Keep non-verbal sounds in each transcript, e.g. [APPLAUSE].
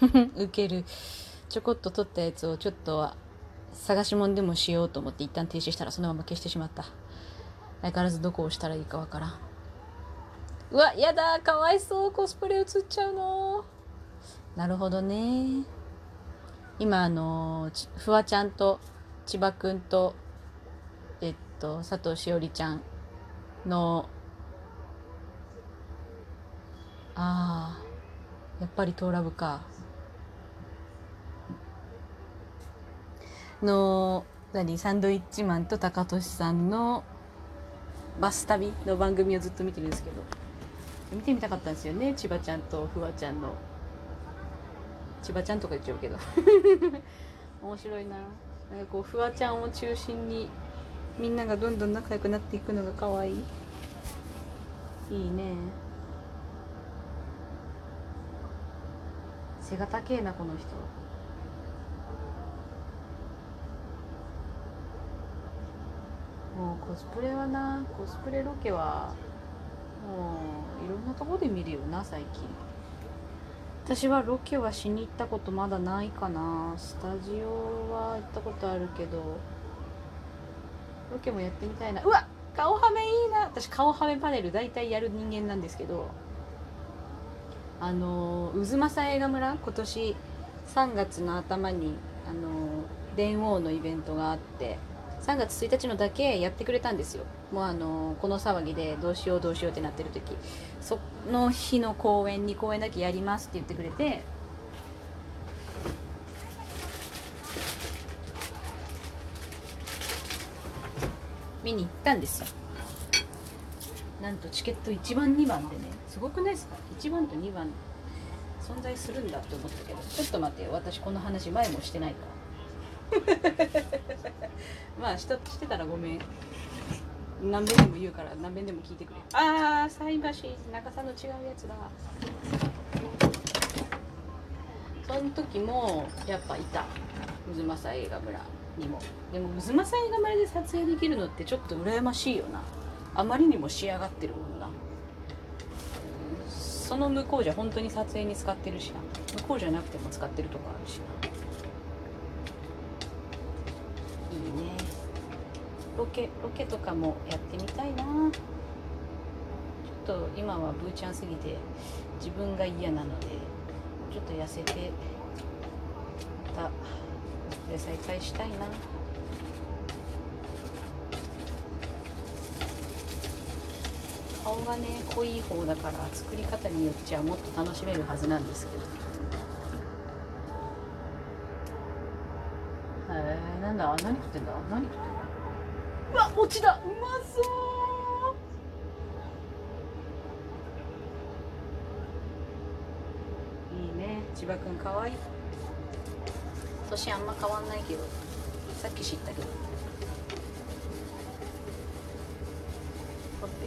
[LAUGHS] ウケる。ちょこっと撮ったやつをちょっと探し物でもしようと思って一旦停止したらそのまま消してしまった。相変わらずどこを押したらいいかわからん。うわやだかわいそう。コスプレ映っちゃうの。なるほどね。今あのフワちゃんと千葉くんとえっと佐藤しおりちゃんのああやっぱりトーラブか。の何？サンドイッチマンと高俊さんのバス旅の番組をずっと見てるんですけど。見てみたかったんですよね。千葉ちゃんとフワちゃんの。千葉ちゃんとか言っちゃうけど。[LAUGHS] 面白いな。なんかこうフワちゃんを中心にみんながどんどん仲良くなっていくのが可愛い。いいね。背が高えなこの人。もうコスプレはなコスプレロケはもういろんなとこで見るよな最近。私はロケはしに行ったことまだないかな。スタジオは行ったことあるけどロケもやってみたいな。うわ顔はめいいな。私顔はめパネル大体やる人間なんですけどあの渦政映画村今年3月の頭にあの電王のイベントがあって3月1日のだけやってくれたんですよ。もうあのこの騒ぎでどうしようどうしようってなってる時。その日の公演2公演だけやりますって言ってくれて。見に行ったんですよ。なんとチケット1番2番でねすごくないですか？1番と2番存在するんだって思ったけどちょっと待ってよ。私この話前もしてないから。[LAUGHS] まあししてたらごめん。何遍でも言うから何遍でも聞いてくれ。ああ菜箸長さの違うやつだ。その時もやっぱいた。渦政映画村にも。でも渦政映画村で撮影できるのってちょっと羨ましいよな。あまりにも仕上がってるもんな。その向こうじゃ本当に撮影に使ってるしな。向こうじゃなくても使ってるとこあるしな。いいねロケロケとかもやってみたいな。ちょっと今はブーちゃんすぎて自分が嫌なのでちょっと痩せてまたで再開したいな。顔がね濃い方だから作り方によっちゃもっと楽しめるはずなんですけど。えー、なんだ？何食ってんだ？何食ってんだ？うわ餅だ。うまそう。いいね。千葉くんかわいい。年あんま変わんないけど。さっき知ったけど。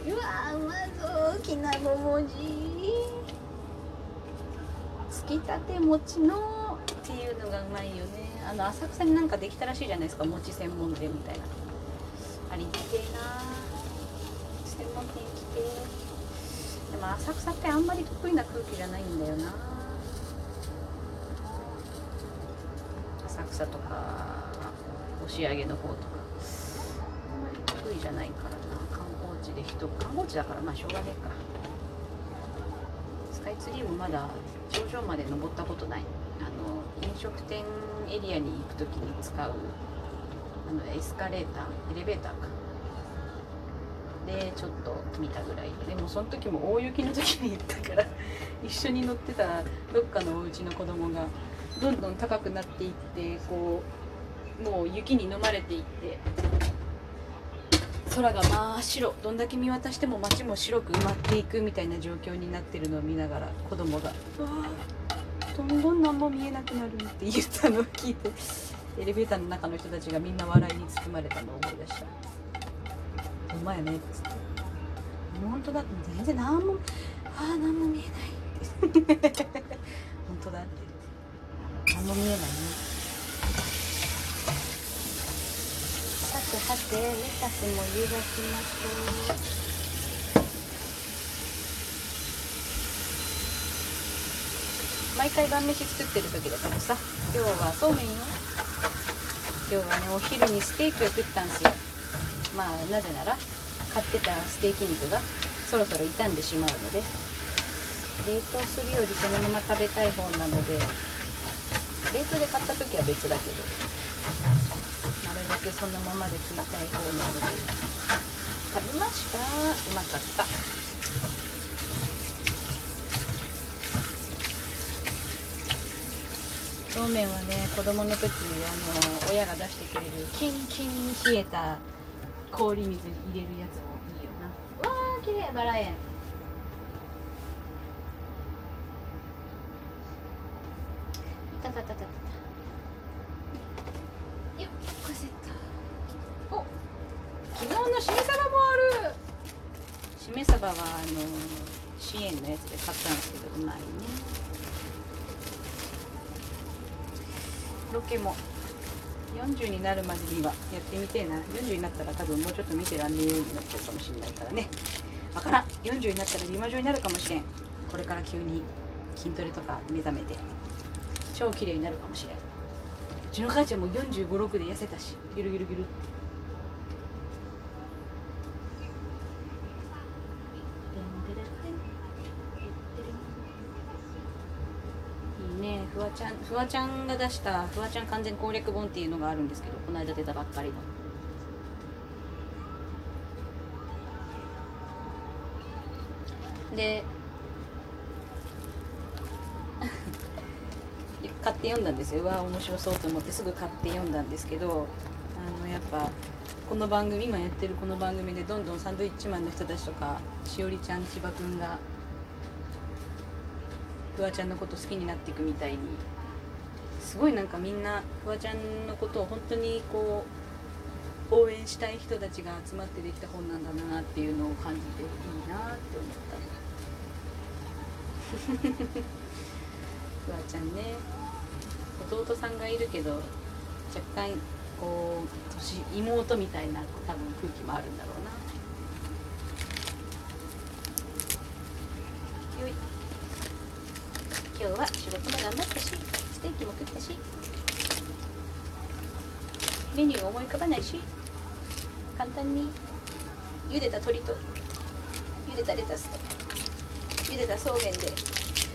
うわうまそう。きなご文字つきたて餅のっていうのがうまいよね。あの浅草になんかできたらしいじゃないですか。餅専門店みたいな。あれ行きてえな。専門店行きて。でも浅草ってあんまり得意な空気じゃないんだよな。浅草とか押上の方とか。あんまり得意じゃないからな。観光地で人観光地だからまあしょうがねえか。スカイツリーもまだ頂上まで登ったことない。飲食店エリアに行く時に使うあのエスカレーターエレベーターかでちょっと見たぐらいでもその時も大雪の時に行ったから一緒に乗ってたどっかのお家の子供がどんどん高くなっていってこうもう雪に飲まれていって空が真っ白どんだけ見渡しても街も白く埋まっていくみたいな状況になってるのを見ながら子供が「うわどんどん何も見えなくなる」って言ったのを聞いて。エレベーターの中の人たちがみんな笑いに包まれたのを思い出した「うまいね」っつって「本当だ全然何もああ何も見えない」って。[LAUGHS] 本当だって。何も見えないね。さてさてレタスも湯がきましょう毎回晩飯作ってる時だからさ今日はそうめんよ。今日はねお昼にステーキを食ったんすよ。まあなぜなら買ってたステーキ肉がそろそろ傷んでしまうので。冷凍するよりそのまま食べたい方なので冷凍で買った時は別だけどなるだけそのままで食いたい方なので。食べました。うまかった。そうめんはね子供の時あの親が出してくれるキンキンに冷えた氷水に入れるやつもいいよなわあ綺麗バラ園いたたたたたたよっこせたお昨日のしめ鯖もあるしめ鯖はあの支援のやつで買ったんですけどうまいねロケも。40になるまでにはやってみてえな。40になったら多分もうちょっと見てらんねえようになっちゃうかもしれないからね。わからん。40になったらリマ女になるかもしれん。これから急に筋トレとか目覚めて。超綺麗になるかもしれん。うちの母ちゃんも4 5 6で痩せたし。ギュルギュルギュちゃんフワちゃんが出したフワちゃん完全攻略本っていうのがあるんですけどこの間出たばっかりの。で [LAUGHS] 買って読んだんですよ。うわ面白そうと思ってすぐ買って読んだんですけどあのやっぱこの番組今やってるこの番組でどんどんサンドイッチマンの人たちとかしおりちゃん千葉くんがフワちゃんのこと好きになっていくみたいにすごいなんかみんなフワちゃんのことを本当にこう応援したい人たちが集まってできた本なんだなっていうのを感じていいなって思った。[LAUGHS] フワちゃんね弟さんがいるけど若干こう妹みたいな多分空気もあるんだろう今日は仕事も頑張ったしステーキも食ったしメニュー思い浮かばないし簡単に茹でた鶏と茹でたレタスと茹でたそうめんで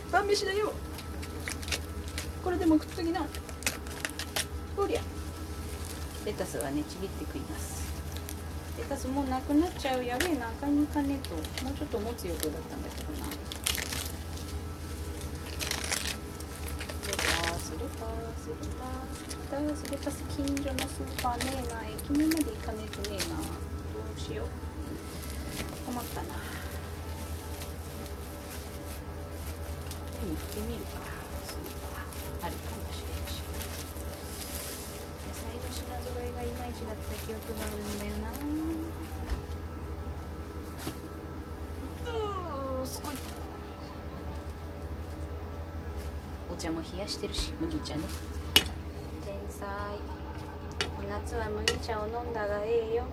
晩飯だよ。これでも食っときな。おりゃ。レタスはねちぎって食います。レタスもうなくなっちゃうやべえな買いに行かねえと。もうちょっと持つ予定だったんだけどなレタスレタスレタスレタス近所のスーパーねえな駅前まで行かねえとねえなどうしよう。困ったな。行ってみるか。スーパー。あるかもしれんし。野菜の品揃えがいまいちだった記憶があるんだよなうーすごいお茶も冷やしてるし麦茶ね。天才。夏は麦茶を飲んだがええよ。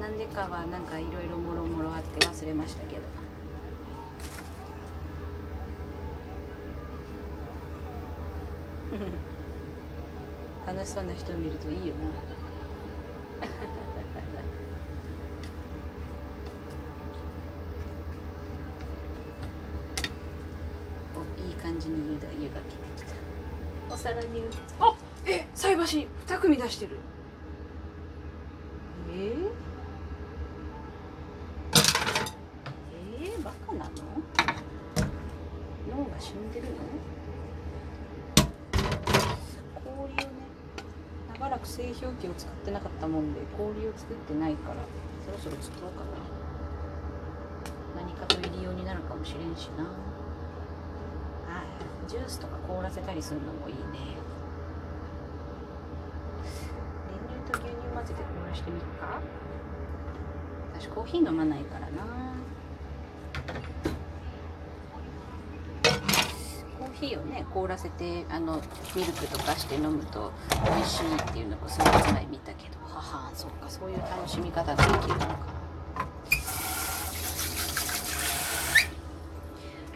なんでかはなんかいろいろもろもろあって忘れましたけど。[LAUGHS] [LAUGHS] 楽しそうな人を見るといいよなおいい感じに湯が湯が来てきた。お皿にあえ菜箸二組出してる。えー、えー、バカなの？脳が死んでるの？氷をね長らく製氷機を使ってなかったもんで氷を作ってないからそろそろ作ろうかな。何かと入り用になるかもしれんしな。あジュースとか凍らせたりするのもいいね。練乳と牛乳混ぜて凍らしてみるか？私コーヒー飲まないからな。コーヒーをね凍らせてあのミルクとかして飲むと美味しいっていうのを数日前見たけどははそうかそういう楽しみ方ができるのか。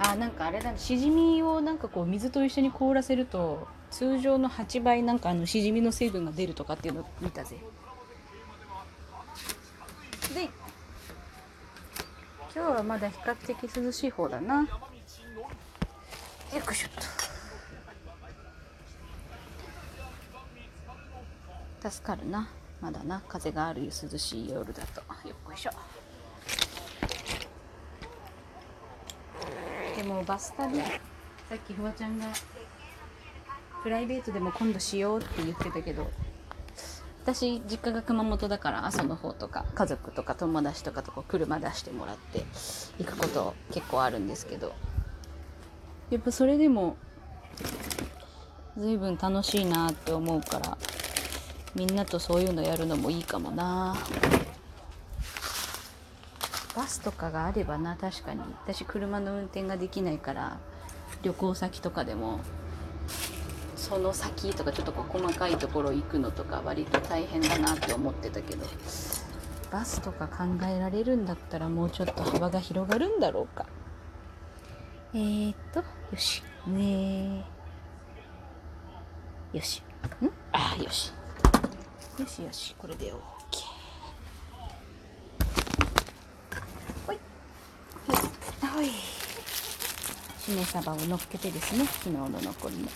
あなんかあれだしじみをなんかこう水と一緒に凍らせると通常の8倍なんかあのしじみの成分が出るとかっていうの見たぜ。で今日はまだ比較的涼しい方だな。よいしょっと。助かるな。まだな。風がある涼しい夜だと。よっこいしょ。でもバス旅。さっきフワちゃんがプライベートでも今度しようって言ってたけど私実家が熊本だから阿蘇の方とか家族とか友達とかとこ車出してもらって行くこと結構あるんですけど。やっぱそれでも随分楽しいなって思うからみんなとそういうのやるのもいいかもな。バスとかがあればな確かに。私車の運転ができないから旅行先とかでもその先とかちょっとこう細かいところ行くのとか割と大変だなって思ってたけど。バスとか考えられるんだったらもうちょっと幅が広がるんだろうか。えー、っとよし。ねよし。ん？あよし。よしよしこれで OK ほいほいしめ鯖を乗っけてですね昨日の残りの。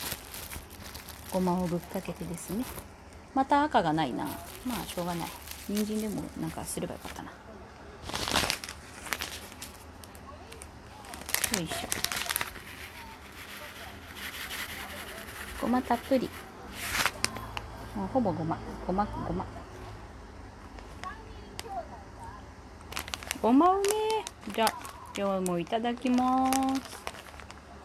ごまをぶっかけてですね。また赤がないな。まあしょうがない。人参でもなんかすればよかったな。よいしょ。ごまたっぷり。もうほぼごま。ごまごま。ごまうめじゃあ今日もいただきます。